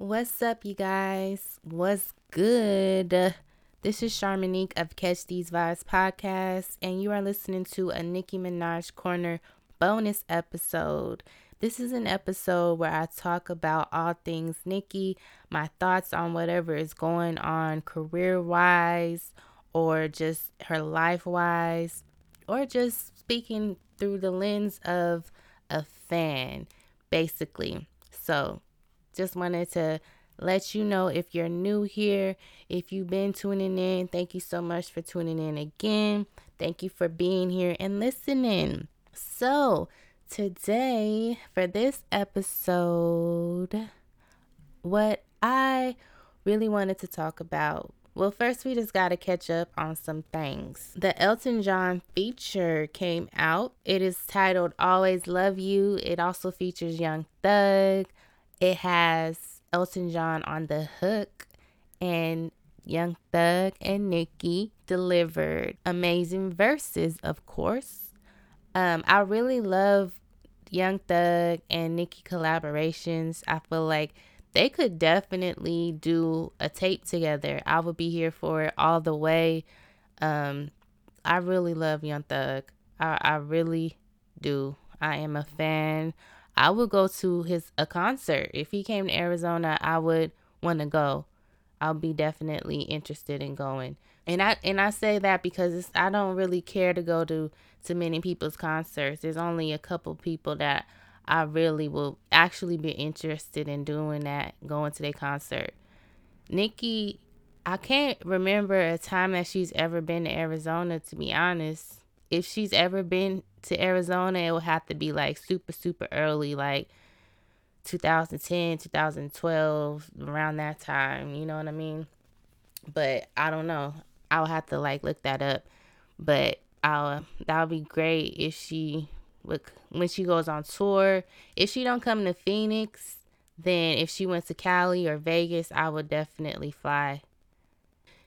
What's up, you guys? What's good? This is Sharmanique of Catch These Vibes podcast, and you are listening to a Nicki Minaj Corner bonus episode. This is an episode where I talk about all things Nicki, my thoughts on whatever is going on career wise, or just her life wise, or just speaking through the lens of a fan, basically. So, just wanted to let you know if you're new here, if you've been tuning in, thank you so much for tuning in again. Thank you for being here and listening. So, today for this episode, what I really wanted to talk about. Well, first, we just got to catch up on some things. The Elton John feature came out. It is titled Always Love You. It also features Young Thug, it has Elton John on the hook and Young Thug and Nicki delivered amazing verses, of course. Um, I really love Young Thug and Nicki collaborations. I feel like they could definitely do a tape together. I would be here for it all the way. Um, I really love Young Thug. I, I really do. I am a fan. I would go to his a concert. If he came to Arizona, I would want to go. I'll be definitely interested in going. And I and I say that because I don't really care to go to to many people's concerts. There's only a couple people that I really will actually be interested in doing that, going to their concert. Nicki, I can't remember a time that she's ever been to Arizona to be honest. If she's ever been to Arizona, it would have to be like super, super early, like 2010, 2012, around that time. You know what I mean? But I don't know. I'll have to like look that up. But I'll that would be great if she look when she goes on tour. If she don't come to Phoenix, then if she went to Cali or Vegas, I would definitely fly.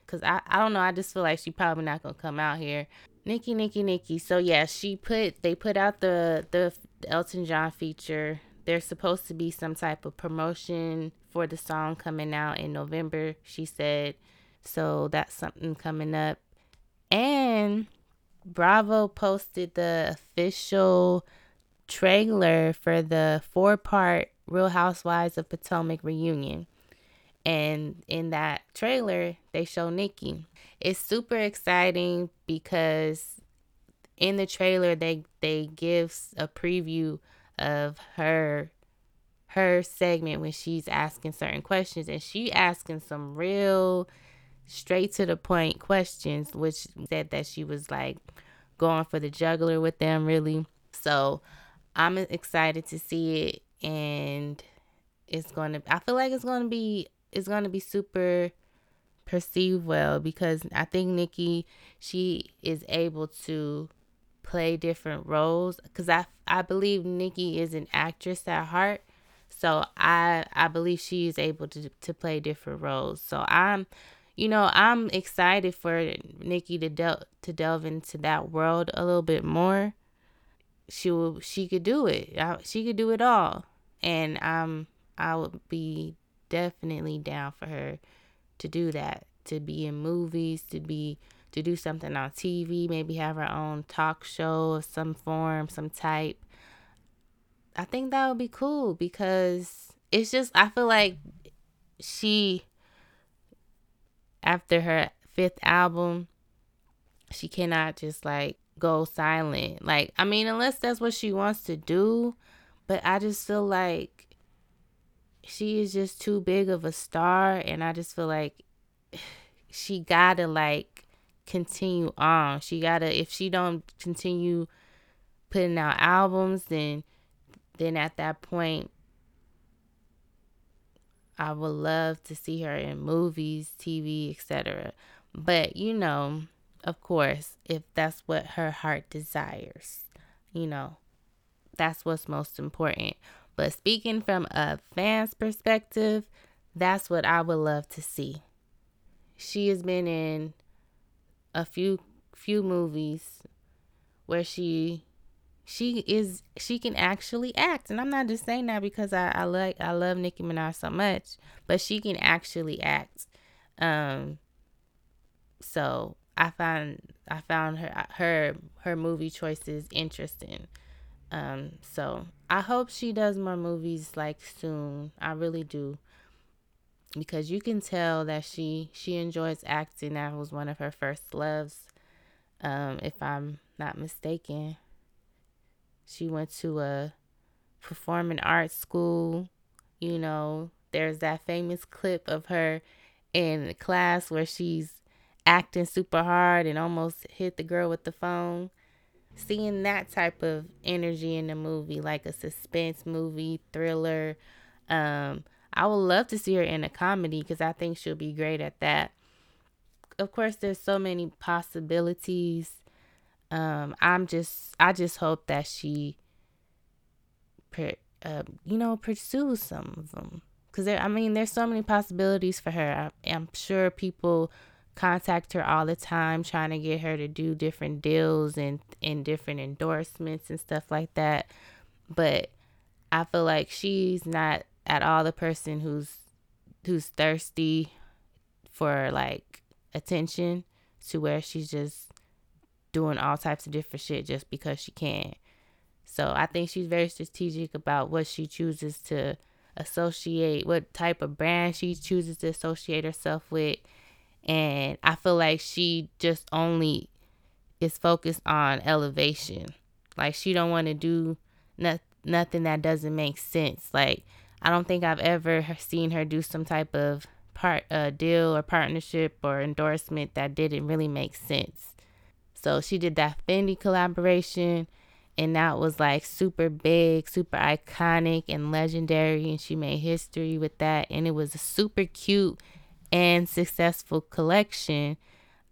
Cause I, I don't know, I just feel like she probably not gonna come out here. Nicki, Nicki, Nicki. So yeah, she put they put out the the Elton John feature. There's supposed to be some type of promotion for the song coming out in November. She said, so that's something coming up. And Bravo posted the official trailer for the four part Real Housewives of Potomac reunion. And in that trailer, they show Nicki. It's super exciting because in the trailer they they gives a preview of her her segment when she's asking certain questions. And she asking some real straight to the point questions which said that she was like going for the juggler with them really. So i'm excited to see it. And it's going to i feel like it's going to be is going to be super perceived well because I think Nicki she is able to play different roles cuz I I believe Nicki is an actress at heart. So I I believe she is able to to play different roles. So I'm you know, I'm excited for Nicki to del- to delve into that world a little bit more. She will she could do it. I, she could do it all. And um I would be definitely down for her to do that, to be in movies, to be to do something on TV, maybe have her own talk show of some form, some type. I think that would be cool because it's just I feel like she after her fifth album, she cannot just like go silent. Like, I mean, unless that's what she wants to do, but I just feel like she is just too big of a star and I just feel like she gotta like continue on. She gotta if she don't continue putting out albums then then at that point I would love to see her in movies, TV, etc. But you know, of course, if that's what her heart desires, you know, that's what's most important. But speaking from a fan's perspective, that's what I would love to see. She has been in a few few movies where she she is she can actually act. And i'm not just saying that because i, I like i love nicki minaj so much but she can actually act. Um so i found i found her her her movie choices interesting. Um so i hope she does more movies like soon i really do because you can tell that she she enjoys acting that was one of her first loves um if i'm not mistaken she went to a performing arts school. You know, there's that famous clip of her in class where she's acting super hard and almost hit the girl with the phone. Seeing that type of energy in the movie, like a suspense movie, thriller. Um, I would love to see her in a comedy because I think she'll be great at that. Of course, there's so many possibilities um, I'm just, I just hope that she, uh, you know, pursues some of them. Cause there, I mean, there's so many possibilities for her. I, I'm sure people contact her all the time trying to get her to do different deals and and different endorsements and stuff like that. But I feel like she's not at all the person who's who's thirsty for like attention to where she's just doing all types of different shit just because she can. So I think she's very strategic about what she chooses to associate, what type of brand she chooses to associate herself with. And I feel like she just only is focused on elevation. Like she don't want to do not, nothing that doesn't make sense. Like I don't think I've ever seen her do some type of part uh, deal or partnership or endorsement that didn't really make sense. So she did that Fendi collaboration and that was like super big, super iconic and legendary and she made history with that and it was super cute and successful collection.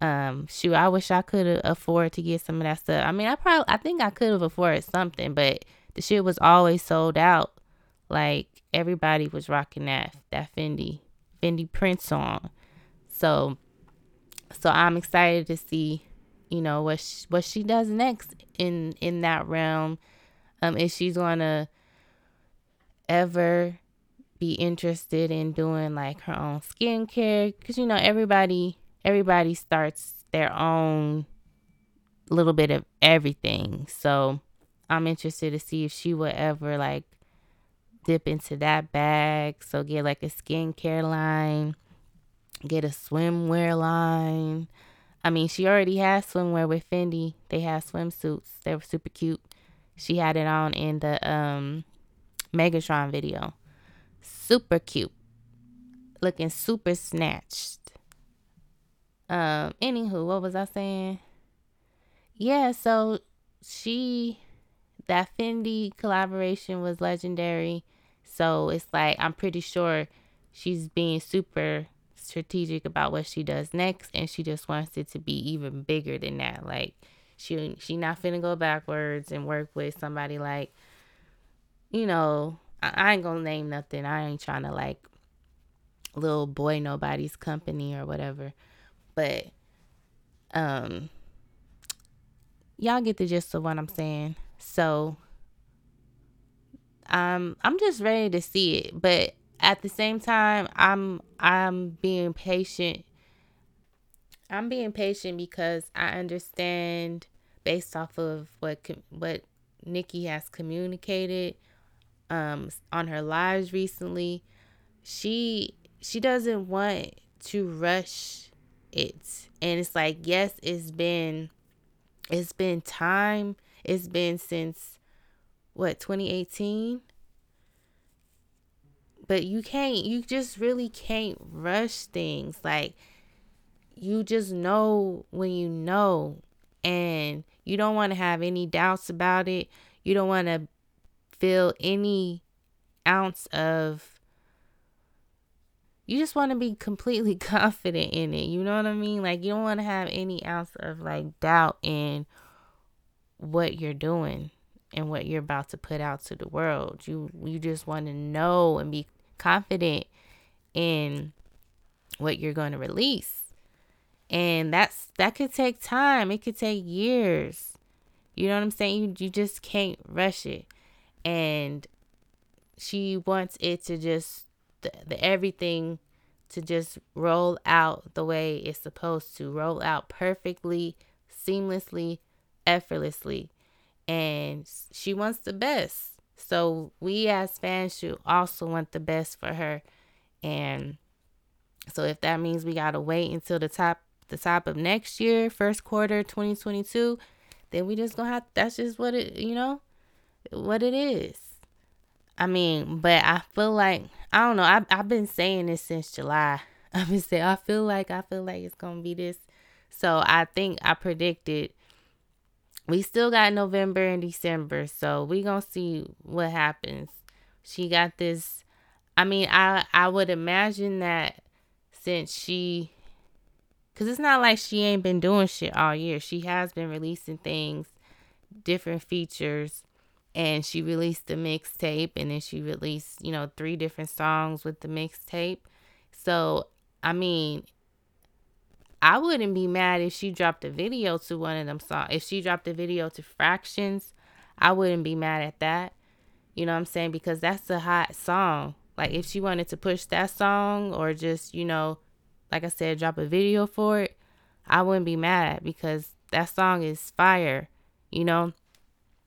Um shoot, I wish I could afford to get some of that stuff. I mean, I probably I think I could have afforded something, but the shit was always sold out. Like everybody was rocking that that Fendi Fendi print song. So so I'm excited to see you know what she, what she does next in in that realm um if she's gonna ever be interested in doing like her own skincare because you know everybody everybody starts their own little bit of everything so i'm interested to see if she would ever like dip into that bag so get like a skincare line get a swimwear line I mean, she already has swimwear with Fendi. They have swimsuits. They were super cute. She had it on in the um Megatron video. Super cute. Looking super snatched. Um, anywho, what was I saying? Yeah, so she that Fendi collaboration was legendary. So it's like I'm pretty sure she's being super strategic about what she does next and she just wants it to be even bigger than that like she she not finna go backwards and work with somebody like you know I, ain't gonna name nothing. I ain't trying to like little boy nobody's company or whatever. But um y'all get the gist of what i'm saying. So um i'm just ready to see it. But at the same time, I'm I'm being patient. I'm being patient because I understand based off of what what Nicki has communicated um on her lives recently. She she doesn't want to rush it. And it's like, yes, it's been it's been time. It's been since what, 2018? but you can't you just really can't rush things like you just know when you know and you don't want to have any doubts about it you don't want to feel any ounce of you just want to be completely confident in it you know what i mean like you don't want to have any ounce of like doubt in what you're doing and what you're about to put out to the world you you just want to know and be confident in what you're going to release. And that's that could take time. It could take years. You know what I'm saying? You, you just can't rush it. And she wants it to just, the, the everything to just roll out the way it's supposed to roll out perfectly, seamlessly, effortlessly. And she wants the best. So we as fans should also want the best for her. And so if that means we gotta wait until the top the top of next year, first quarter 2022, then we just gonna have that's just what it you know what it is. I mean, but I feel like I don't know. I've I've been saying this since July. I've been saying I feel like I feel like it's gonna be this. So I think I predicted. We still got November and December, so we gonna see what happens. She got this. I mean, I I would imagine that since she, cause it's not like she ain't been doing shit all year. She has been releasing things, different features and she released the mixtape and then she released you know three different songs with the mixtape. So i mean i wouldn't be mad if she dropped a video to one of them songs if she dropped a video to fractions. I wouldn't be mad at that. You know what i'm saying? Because that's a hot song. Like if she wanted to push that song or just you know like i said drop a video for it i wouldn't be mad because that song is fire you know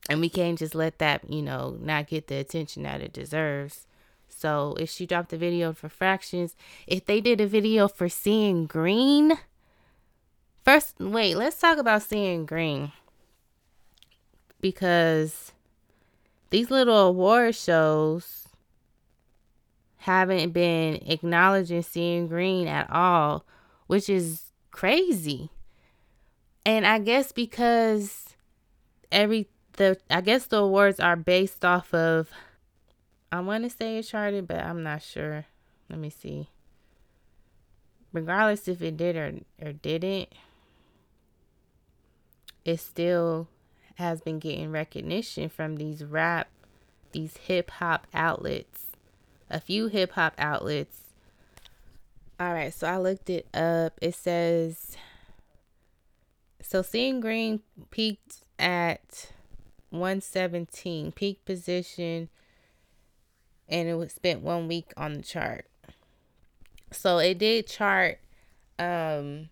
and we can't just let that, you know, not get the attention that it deserves. So if she dropped a video for fractions, if they did a video for seeing green, first, wait, let's talk about seeing green. Because these little award shows haven't been acknowledging seeing green at all, which is crazy. And I guess because every the I guess the awards are based off of I want to say it's charted, but I'm not sure. Let me see. Regardless if it did or or didn't, it still has been getting recognition from these rap, these hip hop outlets, a few hip hop outlets. All right, so I looked it up. It says so seeing green peaked at 117 peak position and it was spent one week on the chart. So it did chart um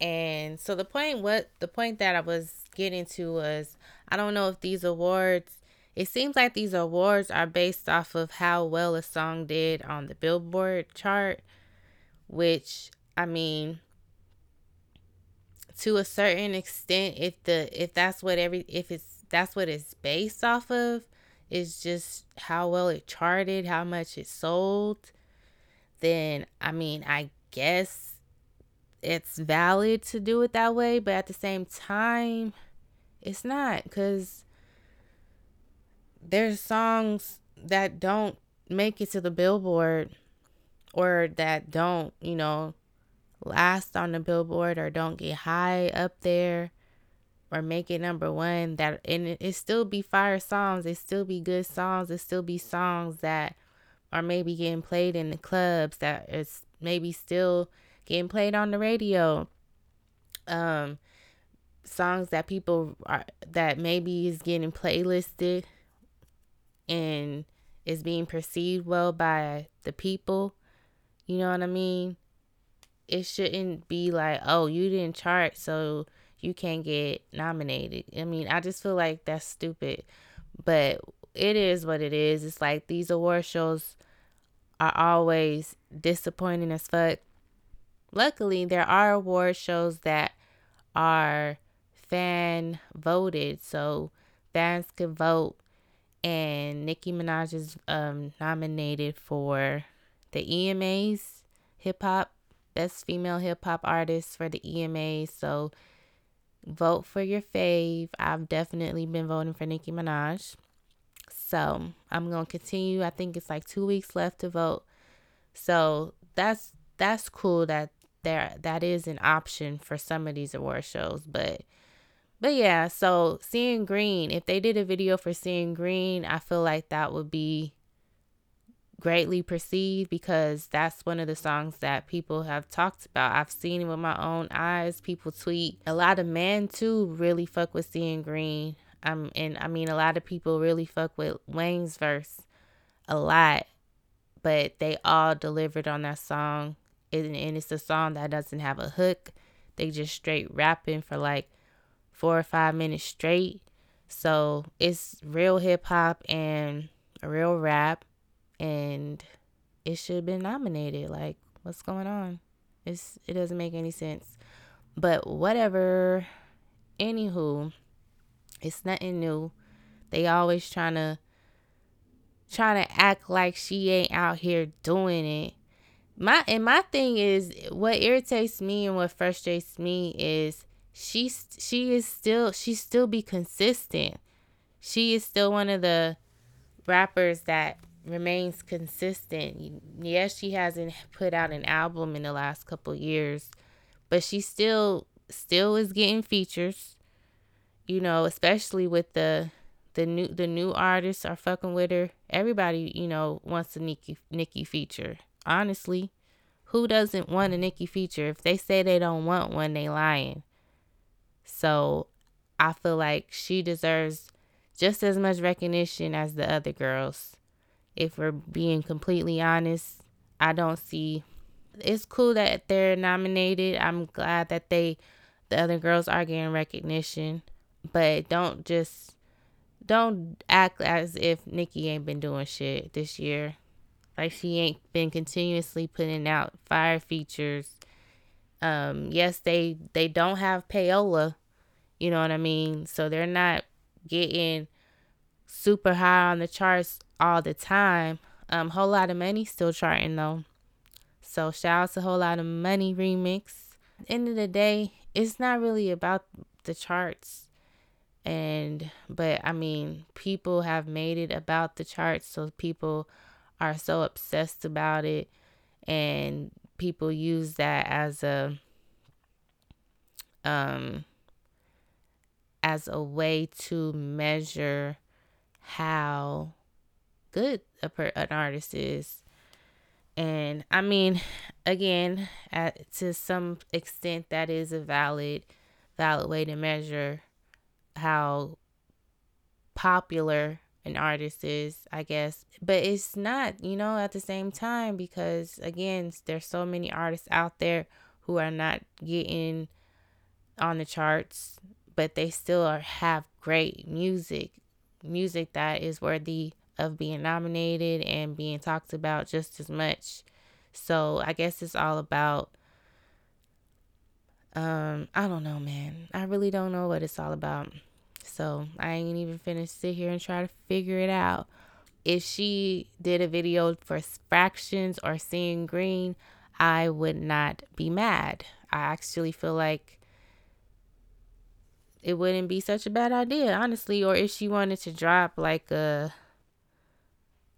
and so the point what the point that i was getting to was i don't know if these awards it seems like these awards are based off of how well a song did on the billboard chart which i mean to a certain extent if the if that's what every if it's that's what it's based off of is just how well it charted how much it sold then i mean i guess it's valid to do it that way but at the same time it's not because there's songs that don't make it to the billboard or that don't you know last on the billboard or don't get high up there or make it number one that and it, it still be fire songs it still be good songs it still be songs that are maybe getting played in the clubs that is maybe still getting played on the radio. Um songs that people are that maybe is getting playlisted and is being perceived well by the people you know what i mean it shouldn't be like, oh, you didn't chart, so you can't get nominated. I mean, I just feel like that's stupid. But it is what it is. It's like these award shows are always disappointing as fuck. Luckily, there are award shows that are fan voted, so fans can vote. And Nicki Minaj is um, nominated for the EMAs, hip hop best female hip hop artist for the EMA. So vote for your fave. I've definitely been voting for Nicki Minaj. So I'm gonna continue. I think it's like two weeks left to vote. So that's that's cool that there that is an option for some of these award shows. But but yeah, so seeing green, if they did a video for seeing green, I feel like that would be greatly perceived because that's one of the songs that people have talked about. I've seen it with my own eyes. People tweet. A lot of men too really fuck with Seeing Green. Um, and I mean a lot of people really fuck with Wayne's verse a lot, but they all delivered on that song. And, and it's a song that doesn't have a hook. They just straight rapping for like four or five minutes straight. So it's real hip hop and a real rap and it should have been nominated. Like, what's going on? It's it doesn't make any sense. But whatever. Anywho, it's nothing new. They always trying to trying to act like she ain't out here doing it. My and my thing is what irritates me and what frustrates me is she she is still she still be consistent. She is still one of the rappers that remains consistent. Yes, she hasn't put out an album in the last couple years, but she still still is getting features. You know, especially with the the new the new artists are fucking with her. Everybody, you know, wants a Nicki Nicki feature. Honestly, who doesn't want a Nicki feature? If they say they don't want one, they lying. So, I feel like she deserves just as much recognition as the other girls if we're being completely honest, I don't see it's cool that they're nominated. I'm glad that they the other girls are getting recognition, but don't just don't act as if Nicki ain't been doing shit this year. Like she ain't been continuously putting out fire features. Um, yes, they they don't have payola, you know what I mean? So they're not getting super high on the charts all the time. Um, whole lot of money still charting though. So shout out to whole lot of money remix. At the end of the day, it's not really about the charts. And but I mean, people have made it about the charts, so people are so obsessed about it and people use that as a um as a way to measure how good a per- an artist is. And I mean, again, at, to some extent, that is a valid, valid way to measure how popular an artist is, I guess. But it's not, you know, at the same time because again, there's so many artists out there who are not getting on the charts, but they still are have great music, music that is worthy of being nominated and being talked about just as much. So I guess it's all about um I don't know, man. I really don't know what it's all about. So I ain't even finished sit here and try to figure it out. If she did a video for fractions or seeing green, I would not be mad. I actually feel like it wouldn't be such a bad idea, honestly. Or if she wanted to drop like a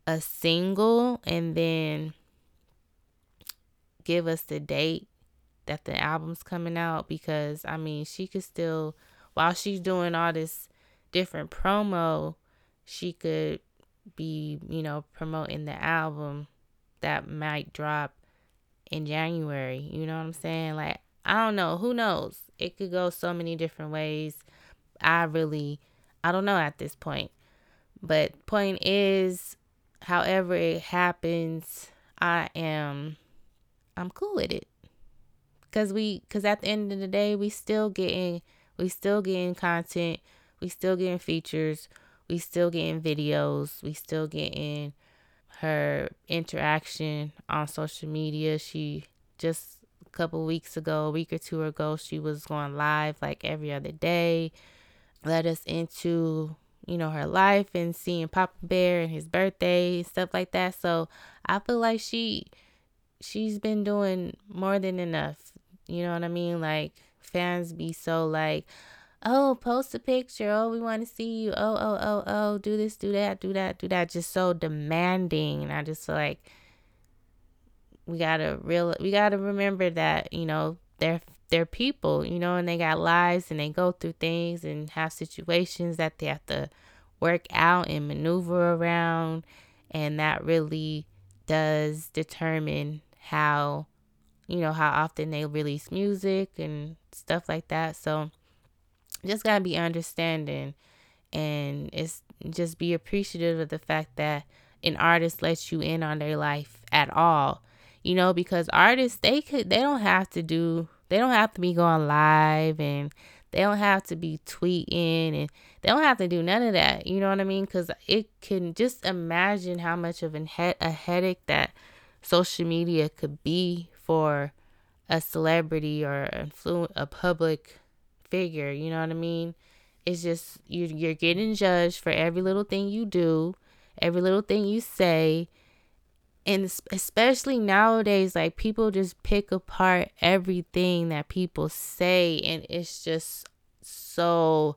a single and then give us the date that the album's coming out because I mean she could still while she's doing all this different promo she could be you know promoting the album that might drop in January you know what I'm saying like I don't know. Who knows? It could go so many different ways. I really I don't know at this point. But point is however it happens, I am I'm cool with it. Cause we cause at the end of the day we still getting we still getting content, we still getting features, we still getting videos, we still getting her interaction on social media. She just couple weeks ago, a week or two ago, she was going live like every other day. Let us into you know, her life and seeing Papa Bear and his birthday and stuff like that. So I feel like she she's been doing more than enough. You know what I mean? Like fans be so like, oh, post a picture. Oh, we want to see you. Oh, oh, oh, oh, do this, do that, do that, do that. Just so demanding. And I just feel like we gotta real we gotta remember that, you know, they're they're people, you know, and they got lives and they go through things and have situations that they have to work out and maneuver around. And that really does determine how you know how often they release music and stuff like that so just gotta be understanding and it's just be appreciative of the fact that an artist lets you in on their life at all you know because artists they could they don't have to do they don't have to be going live and they don't have to be tweeting and they don't have to do none of that you know what i mean? Because it can just imagine how much of an he- a headache that social media could be for a celebrity or influ- a public figure you know what i mean? It's just you you're getting judged for every little thing you do every little thing you say and especially nowadays like people just pick apart everything that people say and it's just so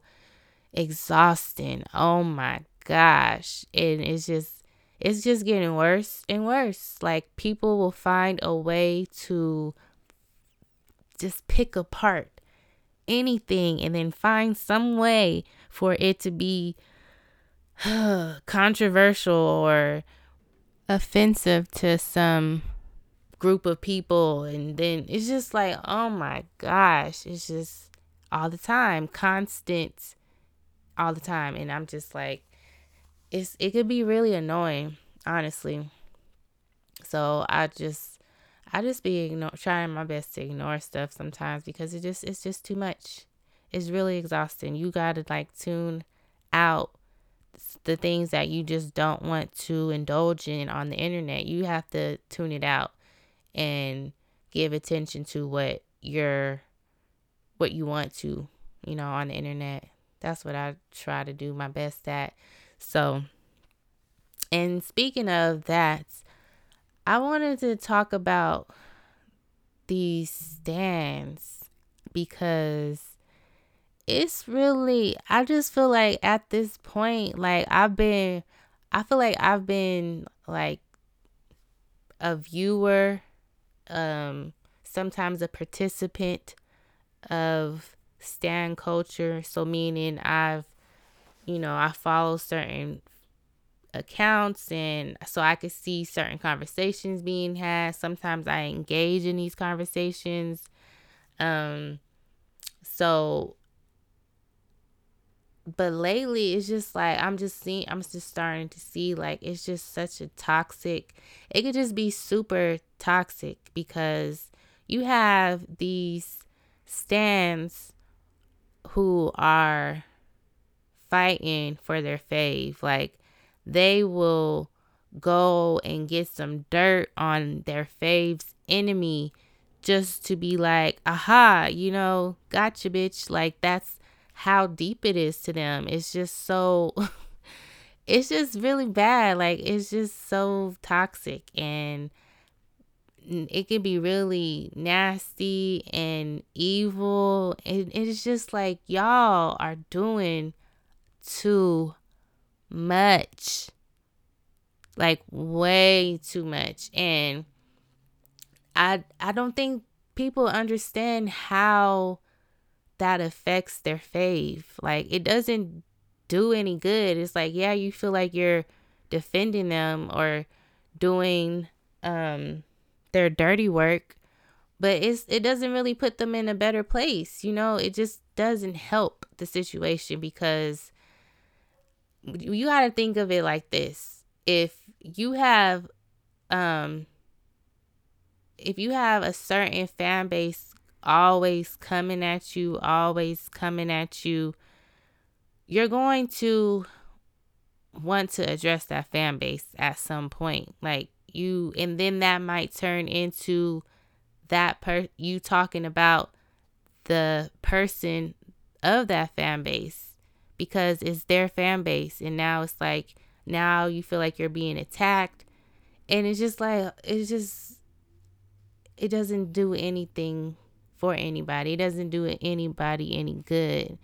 exhausting. Oh my gosh. And it's just it's just getting worse and worse. Like people will find a way to just pick apart anything and then find some way for it to be controversial or offensive to some group of people and then it's just like oh my gosh it's just all the time constant all the time and i'm just like it's it could be really annoying honestly. So i just i just be ignore, trying my best to ignore stuff sometimes because it just it's just too much. It's really exhausting. You gotta like tune out the things that you just don't want to indulge in on the internet. You have to tune it out and give attention to what you're what you want to, you know, on the internet. That's what I try to do my best at. So, and speaking of that, I wanted to talk about these stans because it's really I just feel like at this point like I've been I feel like I've been like a viewer um sometimes a participant of stan culture. So meaning I've you know I follow certain accounts and so I could see certain conversations being had. Sometimes I engage in these conversations. Um so but lately it's just like I'm just seeing I'm just starting to see like it's just such a toxic it could just be super toxic because you have these stans who are fighting for their fave. Like they will go and get some dirt on their fave's enemy just to be like aha you know gotcha bitch. Like that's how deep it is to them. It's just so it's just really bad. Like it's just so toxic and it can be really nasty and evil. And it's just like y'all are doing too much. Like way too much. And I I don't think people understand how that affects their faith. Like it doesn't do any good. It's like, yeah, you feel like you're defending them or doing um their dirty work, but it's it doesn't really put them in a better place. You know, it just doesn't help the situation because you got to think of it like this. If you have um if you have a certain fan base always coming at you, always coming at you, you're going to want to address that fan base at some point. Like you, and then that might turn into that per you talking about the person of that fan base because it's their fan base. And now it's like now you feel like you're being attacked. And it's just like it's just it doesn't do anything for anybody. It doesn't do anybody any good.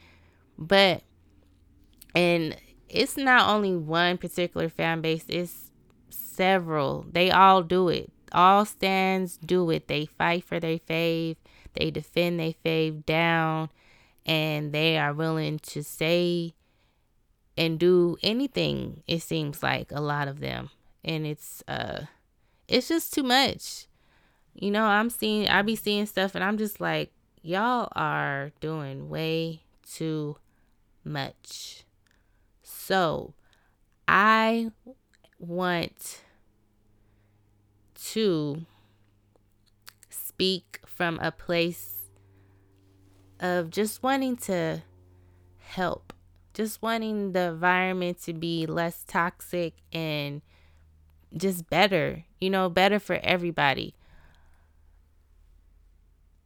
But and it's not only one particular fan base, it's several. They all do it. All stans do it. They fight for their fave. They defend their fave down and they are willing to say and do anything it seems like a lot of them and it's uh it's just too much. You know, I'm seeing I be seeing stuff and I'm just like, y'all are doing way too much. So, I want to speak from a place of just wanting to help, just wanting the environment to be less toxic and just better, you know, better for everybody.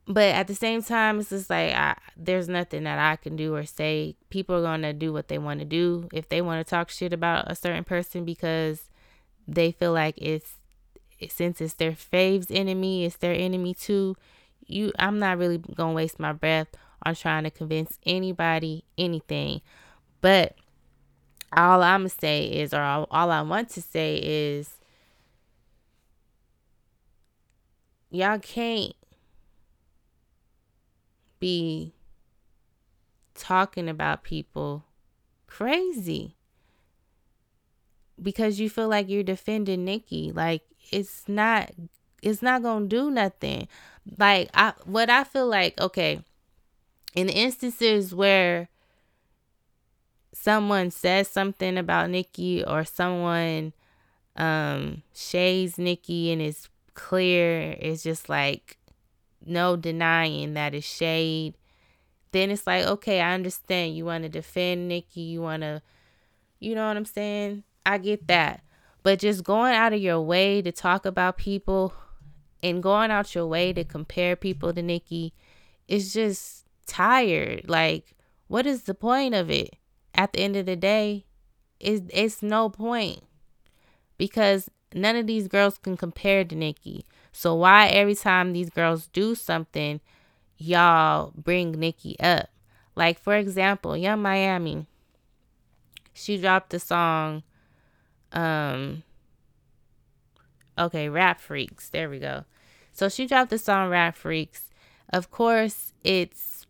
But at the same time, it's just like I, there's nothing that I can do or say. People are gonna do what they want to do. If they want to talk shit about a certain person because they feel like it's since it's their fave's enemy, it's their enemy too. You, I'm not really gonna waste my breath on trying to convince anybody anything. But all I'm gonna say is, or all, all I want to say is, y'all can't be talking about people crazy because you feel like you're defending Nicki. Like it's not it's not gonna do nothing. Like I what I feel like, okay, in instances where someone says something about Nicki or someone um shades Nicki and it's clear, it's just like no denying that it's shade. Then it's like, okay, I understand. You want to defend Nicki. You want to, you know what I'm saying? I get that. But just going out of your way to talk about people and going out your way to compare people to Nicki is just tired. Like, what is the point of it? At the end of the day, it's, it's no point because none of these girls can compare to Nicki. So why every time these girls do something, y'all bring Nicki up? Like for example, Yung Miami. She dropped the song um okay, Rap Freaks. There we go. So she dropped the song Rap Freaks. Of course, it's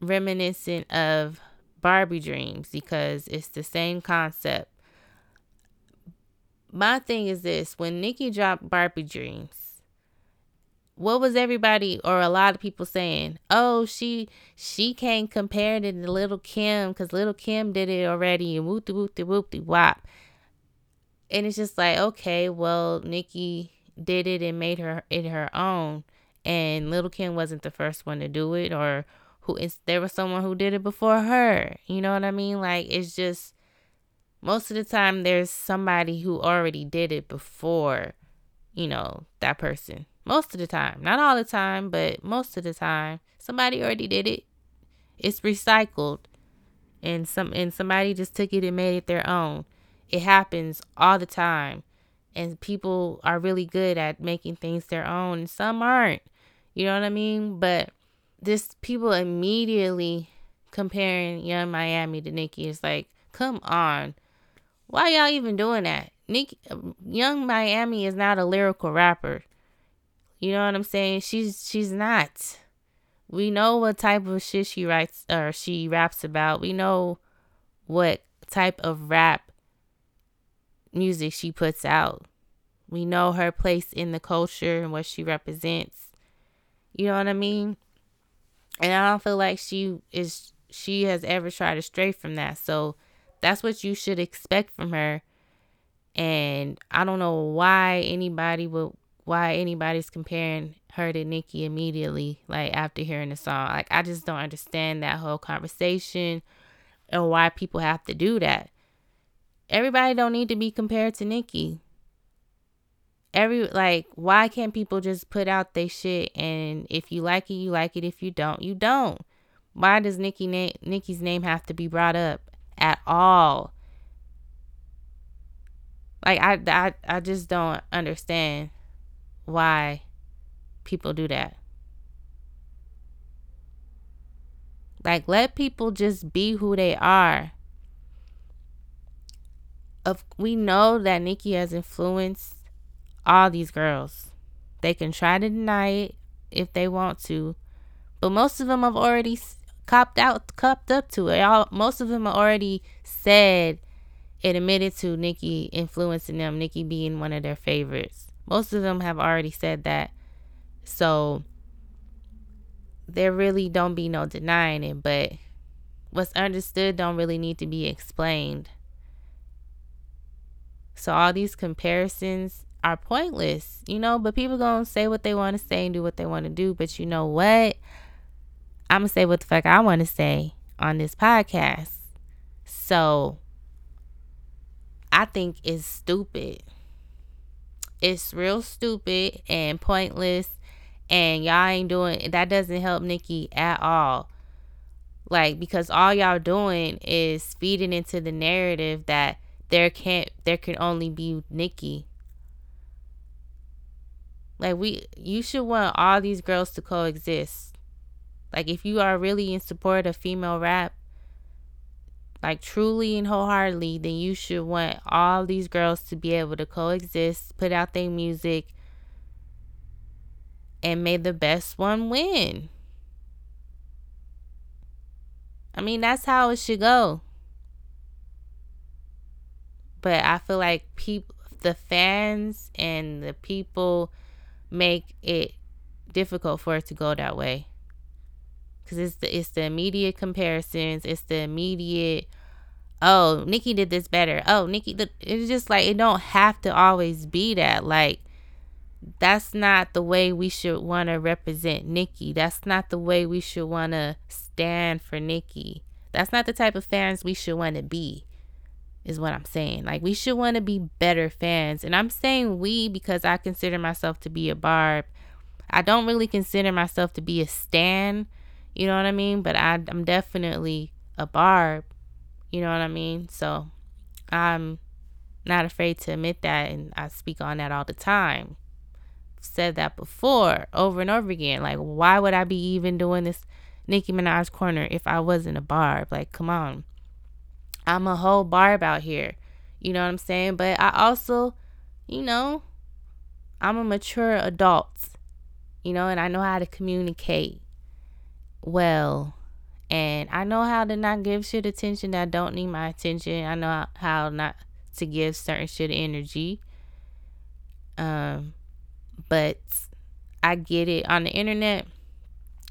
reminiscent of Barbie Dreams because it's the same concept. My thing is this when Nicki dropped Barbie Dreams, what was everybody or a lot of people saying? Oh, she she can't compare it to Lil' Kim because Little Kim did it already and whoop de whoop de whoop de wop. And it's just like, okay, well, Nicki did it and made her it her own. And Little Kim wasn't the first one to do it or who is there was someone who did it before her. You know what I mean? Like it's just most of the time there's somebody who already did it before, you know, that person. Most of the time. Not all the time, but most of the time. Somebody already did it. It's recycled. And some and somebody just took it and made it their own. It happens all the time. And people are really good at making things their own. Some aren't. You know what I mean? But this people immediately comparing Yung Miami to Nicki is like, come on. Why y'all even doing that? Nicki Yung Miami is not a lyrical rapper. You know what I'm saying? She's she's not. We know what type of shit she writes or she raps about. We know what type of rap music she puts out. We know her place in the culture and what she represents. You know what I mean? And I don't feel like she is she has ever tried to stray from that. So that's what you should expect from her. And I don't know why anybody would why anybody's comparing her to Nicki immediately, like after hearing the song. Like I just don't understand that whole conversation and why people have to do that. Everybody don't need to be compared to Nicki. Every like, why can't people just put out their shit and if you like it, you like it. If you don't, you don't. Why does Nicki na- Nicki's name have to be brought up at all? Like I, I I just don't understand why people do that. Like let people just be who they are of we know that Nicki has influenced all these girls. They can try to deny it if they want to, but most of them have already copped out, copped up to it. All most of them already said it admitted to Nicki influencing them, Nicki being one of their favorites. Most of them have already said that. So there really don't be no denying it, but what's understood don't really need to be explained. So all these comparisons are pointless, you know, but people gonna say what they want to say and do what they want to do. But you know what? I'm gonna say what the fuck I want to say on this podcast. So I think it's stupid. It's real stupid and pointless. And y'all ain't doing that doesn't help Nicki at all. Like because all y'all doing is feeding into the narrative that there can't there can only be Nicki. Like we you should want all these girls to coexist. Like if you are really in support of female rap, like truly and wholeheartedly, then you should want all these girls to be able to coexist, put out their music, and may the best one win. I mean, that's how it should go. But I feel like people, the fans and the people make it difficult for it to go that way because it's the it's the immediate comparisons. It's the immediate. Oh, Nicki did this better. Oh, Nicki, it's just like it don't have to always be that. Like that's not the way we should want to represent Nicki. That's not the way we should want to stand for Nicki. That's not the type of fans we should want to be. Is what I'm saying. Like we should want to be better fans. And I'm saying we because I consider myself to be a barb. I don't really consider myself to be a stan you know what I mean? But I, I'm definitely a barb. You know what I mean? So I'm not afraid to admit that, and I speak on that all the time. said that before, over and over again. Like, why would I be even doing this Nicki Minaj corner if I wasn't a barb? Like, come on. I'm a whole barb out here. You know what I'm saying? But I also, you know, I'm a mature adult, you know, and I know how to communicate well. And I know how to not give shit attention that don't need my attention. I know how not to give certain shit energy. Um, but I get it on the internet.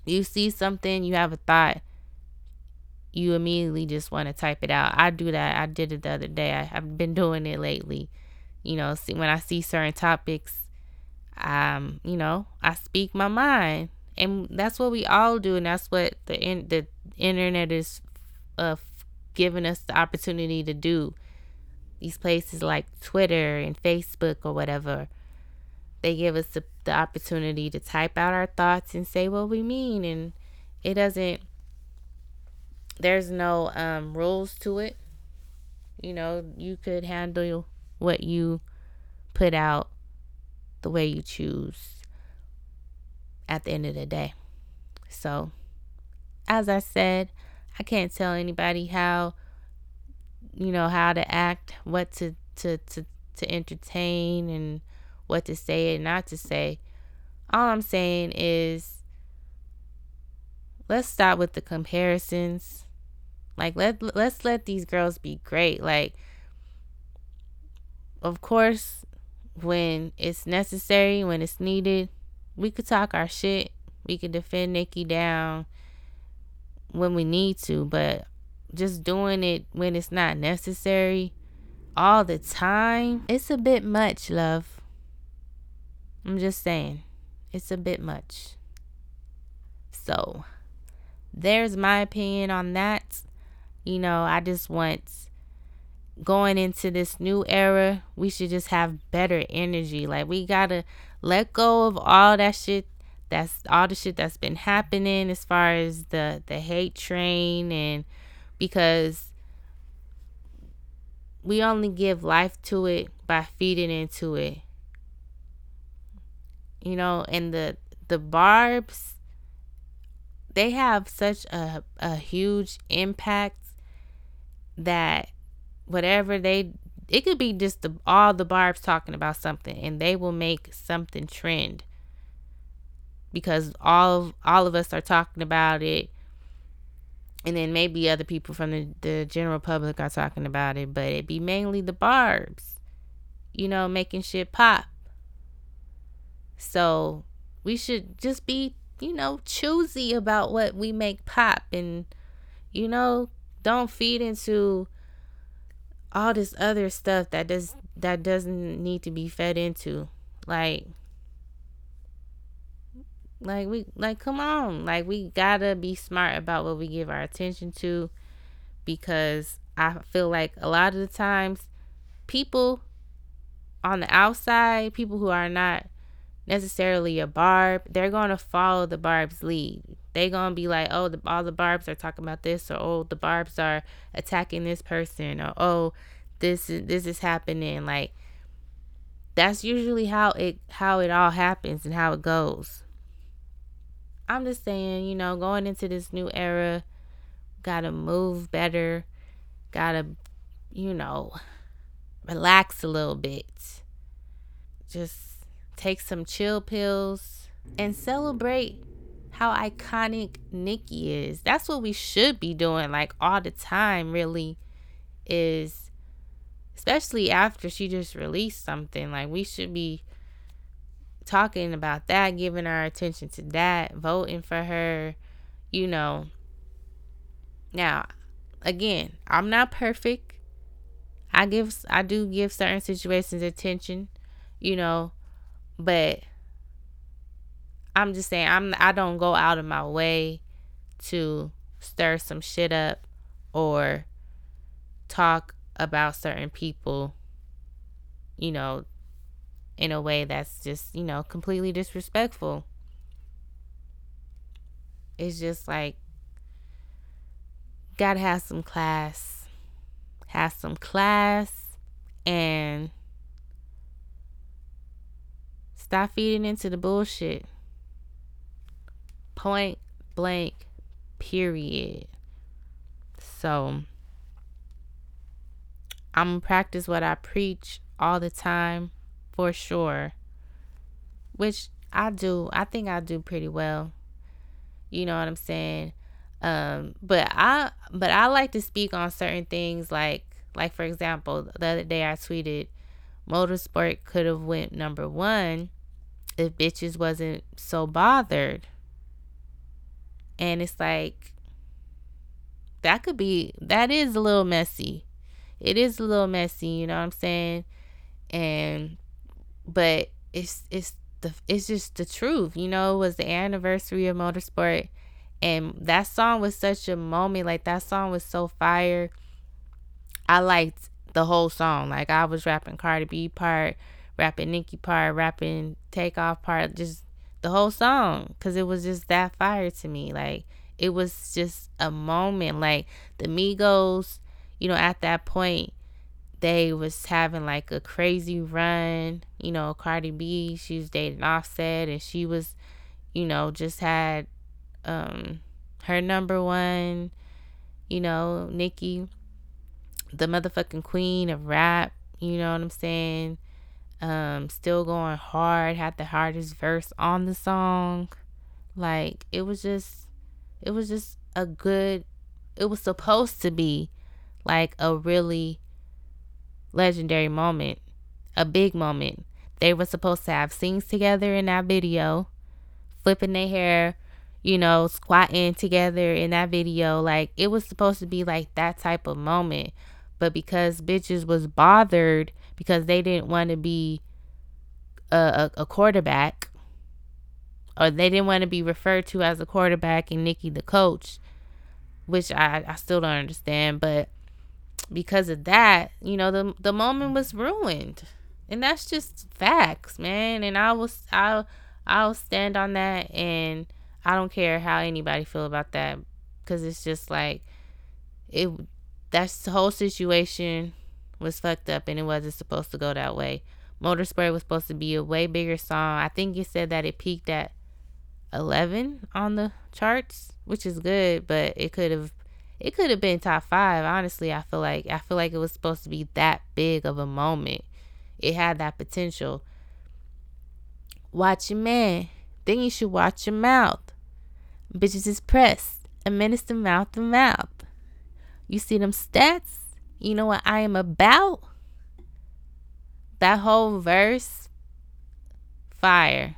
You see something, you have a thought, you immediately just want to type it out. I do that. I did it the other day. I, have been doing it lately. You know, see when I see certain topics, um, you know, I speak my mind and that's what we all do and that's what the in, the internet is uh, giving us the opportunity to do. These places like twitter and facebook or whatever they give us the, the opportunity to type out our thoughts and say what we mean and it doesn't there's no um, rules to it. You know you could handle what you put out the way you choose at the end of the day. So, as I said, I can't tell anybody how you know how to act, what to to to to entertain and what to say and not to say. All I'm saying is let's stop with the comparisons. Like let let's let these girls be great. Like of course when it's necessary, when it's needed, we could talk our shit. We could defend Nicki down when we need to, but just doing it when it's not necessary all the time, it's a bit much, love. I'm just saying, it's a bit much. So, there's my opinion on that. You know, I just want going into this new era, we should just have better energy. Like, we gotta let go of all that shit that's all the shit that's been happening as far as the the hate train and because we only give life to it by feeding into it. You know and the the barbs they have such a, a huge impact that whatever they it could be just the, all the barbs talking about something and they will make something trend because all of, all of us are talking about it and then maybe other people from the, the general public are talking about it, but it be mainly the barbs, you know, making shit pop. So we should just be, you know, choosy about what we make pop and, you know, don't feed into all this other stuff that does that doesn't need to be fed into. Like like we like come on. Like we gotta be smart about what we give our attention to because I feel like a lot of the times people on the outside, people who are not necessarily a barb, they're going to follow the barb's lead. They're going to be like, oh, the, all the barbs are talking about this, or oh, the barbs are attacking this person, or oh, this is this is happening. Like that's usually how it how it all happens and how it goes. I'm just saying, you know, going into this new era, gotta move better, gotta, you know, relax a little bit. Just take some chill pills and celebrate how iconic Nicki is. That's what we should be doing, like all the time, really, is especially after she just released something. Like, we should be talking about that, giving our attention to that, voting for her, you know. Now, again, I'm not perfect. I give I do give certain situations attention, you know, but I'm just saying I'm I don't go out of my way to stir some shit up or talk about certain people, you know, in a way that's just, you know, completely disrespectful. It's just like, gotta have some class. Have some class and stop feeding into the bullshit. Point blank, period. So, I'm gonna practice what I preach all the time for sure. Which I do. I think I do pretty well. You know what I'm saying? Um, but I but I like to speak on certain things like like for example, the other day I tweeted MotorSport could have went number 1 if bitches wasn't so bothered. And it's like that could be that is a little messy. It is a little messy, you know what I'm saying? And but it's it's the it's just the truth. You know, it was the anniversary of MotorSport and that song was such a moment. Like that song was so fire. I liked the whole song. Like I was rapping Cardi B part, rapping Nicki part, rapping Takeoff part, just the whole song cuz it was just that fire to me. Like it was just a moment like the Migos, you know, at that point they was having like a crazy run. You know, Cardi B, she was dating Offset and she was, you know, just had um her number one, you know, Nicki, the motherfucking queen of rap, you know what I'm saying? Um, still going hard, had the hardest verse on the song. Like it was just it was just a good it was supposed to be like a really legendary moment, a big moment. They were supposed to have scenes together in that video, flipping their hair, you know, squatting together in that video. Like it was supposed to be like that type of moment. But because bitches was bothered because they didn't want to be a, a, a quarterback or they didn't want to be referred to as a quarterback and Nicki the coach, which I, I still don't understand. But because of that, you know, the the moment was ruined. And that's just facts, man. And I will I'll I'll stand on that and I don't care how anybody feel about that cuz it's just like it that's the whole situation was fucked up and it wasn't supposed to go that way. MotorSport was supposed to be a way bigger song. I think it said that it peaked at 11 on the charts, which is good, but it could have it could have been top five. Honestly, I feel like I feel like it was supposed to be that big of a moment. It had that potential. Watch your man. Then you should watch your mouth. Bitches is pressed. a minister mouth to mouth. You see them stats? You know what I am about? That whole verse, fire.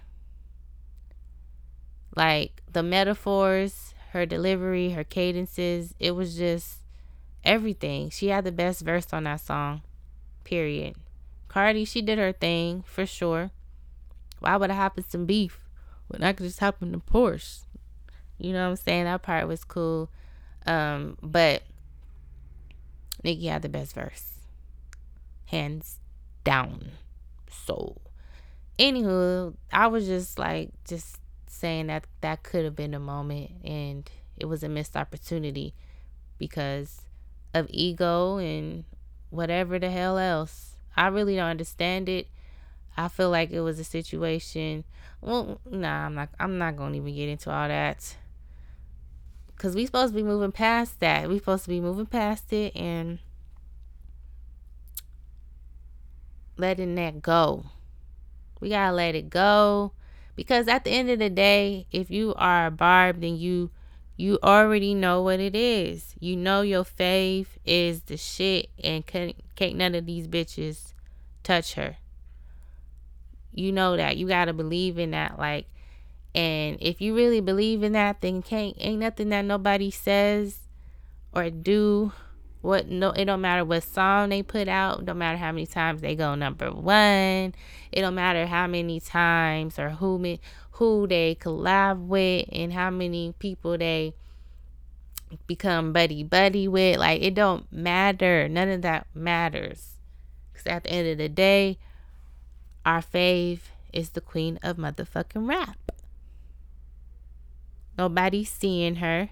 Like the metaphors, her delivery, her cadences, it was just everything. She had the best verse on that song. Period. Cardi, she did her thing for sure. Why would I hop in some beef when I could just hop in the Porsche? You know what I'm saying? That part was cool. Um, but Nicki had the best verse. Hands down. So, anywho, I was just like, just saying that that could have been a moment and it was a missed opportunity because of ego and whatever the hell else. I really don't understand it. I feel like it was a situation. Well, nah, I'm not. I'm not gonna even get into all that. Cause we supposed to be moving past that. We supposed to be moving past it and letting that go. We gotta let it go. Because at the end of the day, if you are a Barb, then you you already know what it is. You know your fave is the shit and can't, can't none of these bitches touch her. You know that. You gotta believe in that. Like and if you really believe in that, then can't ain't nothing that nobody says or do. What no it don't matter what song they put out, don't matter how many times they go number one. It don't matter how many times or who who they collab with and how many people they become buddy buddy with. Like it don't matter. None of that matters. Cause at the end of the day, our fave is the queen of motherfucking rap. Nobody's seeing her.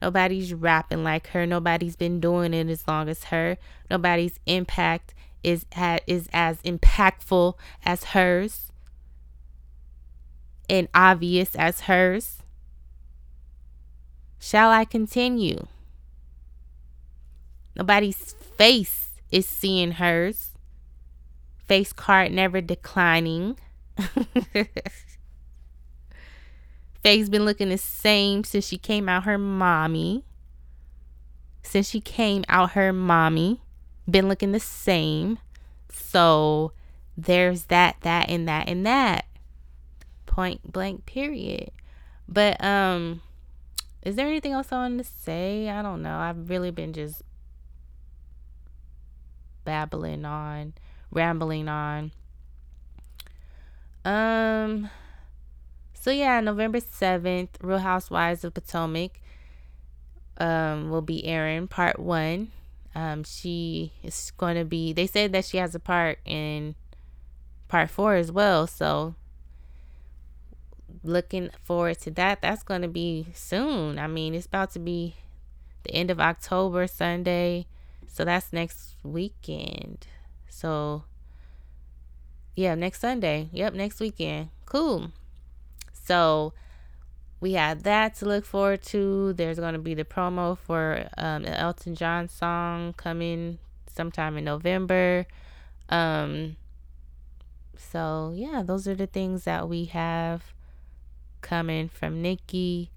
Nobody's rapping like her. Nobody's been doing it as long as her. Nobody's impact is is as impactful as hers and obvious as hers. Shall I continue? Nobody's face is seeing hers. Face card never declining. Faye's been looking the same since she came out her mommy. Since she came out her mommy, been looking the same. So there's that, that, and that, and that. Point blank, period. But um, is there anything else I wanted to say? I don't know. I've really been just babbling on, rambling on. Um so yeah, November 7th, Real Housewives of Potomac um, will be airing part one. Um, she is going to be, they said that she has a part in part four as well. So looking forward to that. That's going to be soon. I mean, it's about to be the end of October, Sunday. So that's next weekend. So yeah, next Sunday. Yep, next weekend. Cool. So we have that to look forward to. There's going to be the promo for um, an Elton John song coming sometime in November. Um, so yeah, those are the things that we have coming from Nicki.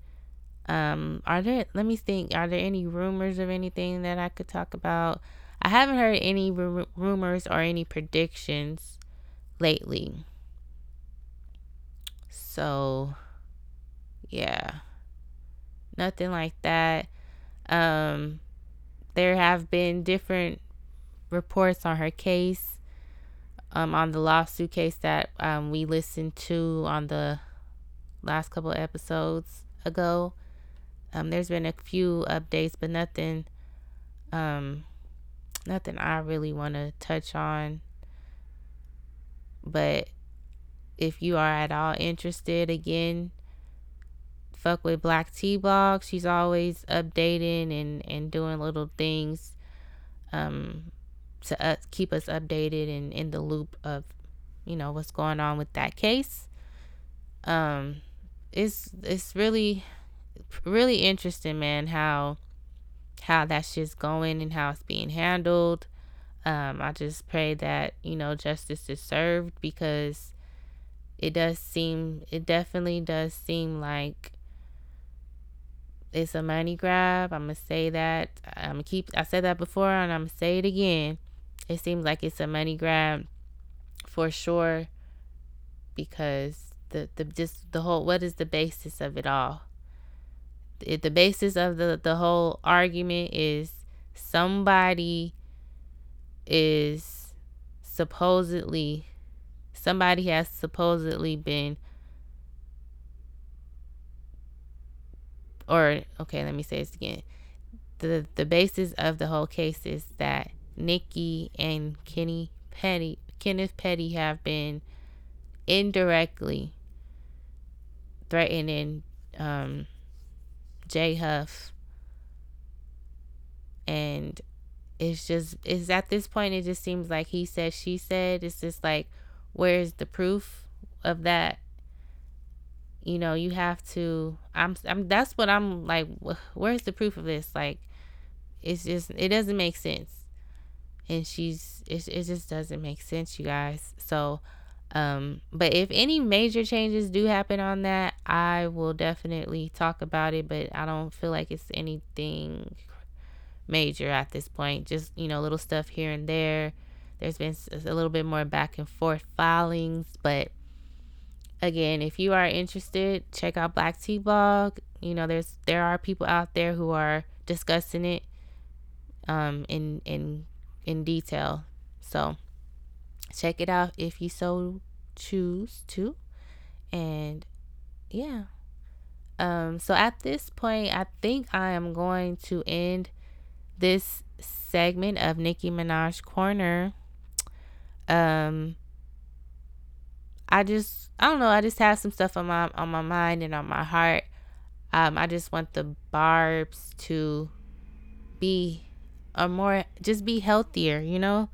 Um, are there? Let me think. Are there any rumors of anything that I could talk about? I haven't heard any r- rumors or any predictions lately. So, yeah, nothing like that. Um, there have been different reports on her case, um, on the lawsuit case that um, we listened to on the last couple episodes ago. Um, there's been a few updates, but nothing, um, nothing I really want to touch on. But if you are at all interested, again, fuck with Black T Blog. She's always updating and, and doing little things um, to keep us updated and in the loop of, you know, what's going on with that case. Um, it's it's really really interesting, man. How how that shit's going and how it's being handled. Um, I just pray that you know justice is served because it does seem it definitely does seem like it's a money grab. I'm gonna say that. I'm gonna keep. I said that before, and I'm gonna say it again. It seems like it's a money grab for sure, because the the just the whole. What is the basis of it all? The, the basis of the the whole argument is somebody is supposedly somebody has supposedly been or okay, let me say this again. The the basis of the whole case is that Nicki and Kenny Petty Kenneth Petty have been indirectly threatening um, J Hough and it's just it's at this point it just seems like he said she said it's just like where's the proof of that? You know you have to i'm i'm that's what i'm like where's the proof of this? Like it's just it doesn't make sense. And she's it, it just doesn't make sense you guys. So um but if any major changes do happen on that i will definitely talk about it but i don't feel like it's anything major at this point. Just you know little stuff here and there there's been a little bit more back and forth filings but again, if you are interested, check out Black Tea Blog. You know, there's there are people out there who are discussing it um in in in detail. So check it out if you so choose to. And yeah. Um so at this point, I think I am going to end this segment of Nicki Minaj Corner. Um I just I don't know, I just have some stuff on my on my mind and on my heart. Um, I just want the barbs to be a more just be healthier, you know?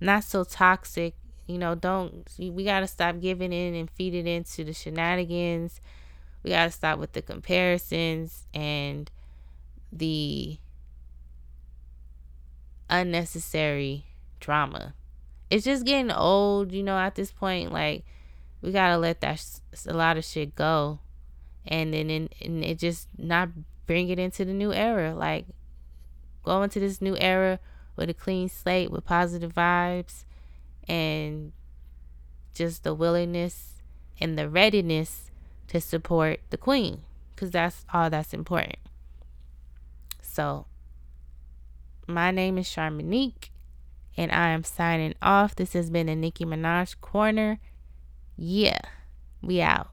Not so toxic. You know, don't we gotta stop giving in and feeding into the shenanigans. We gotta stop with the comparisons and the unnecessary drama. It's just getting old, you know, at this point, like we gotta let that sh- a lot of shit go, and then in, and it just not bring it into the new era. Like go into this new era with a clean slate, with positive vibes, and just the willingness and the readiness to support the queen, because that's all that's important. So, my name is Sharmanique, and I am signing off. This has been the Nicki Minaj Corner. Yeah, we out.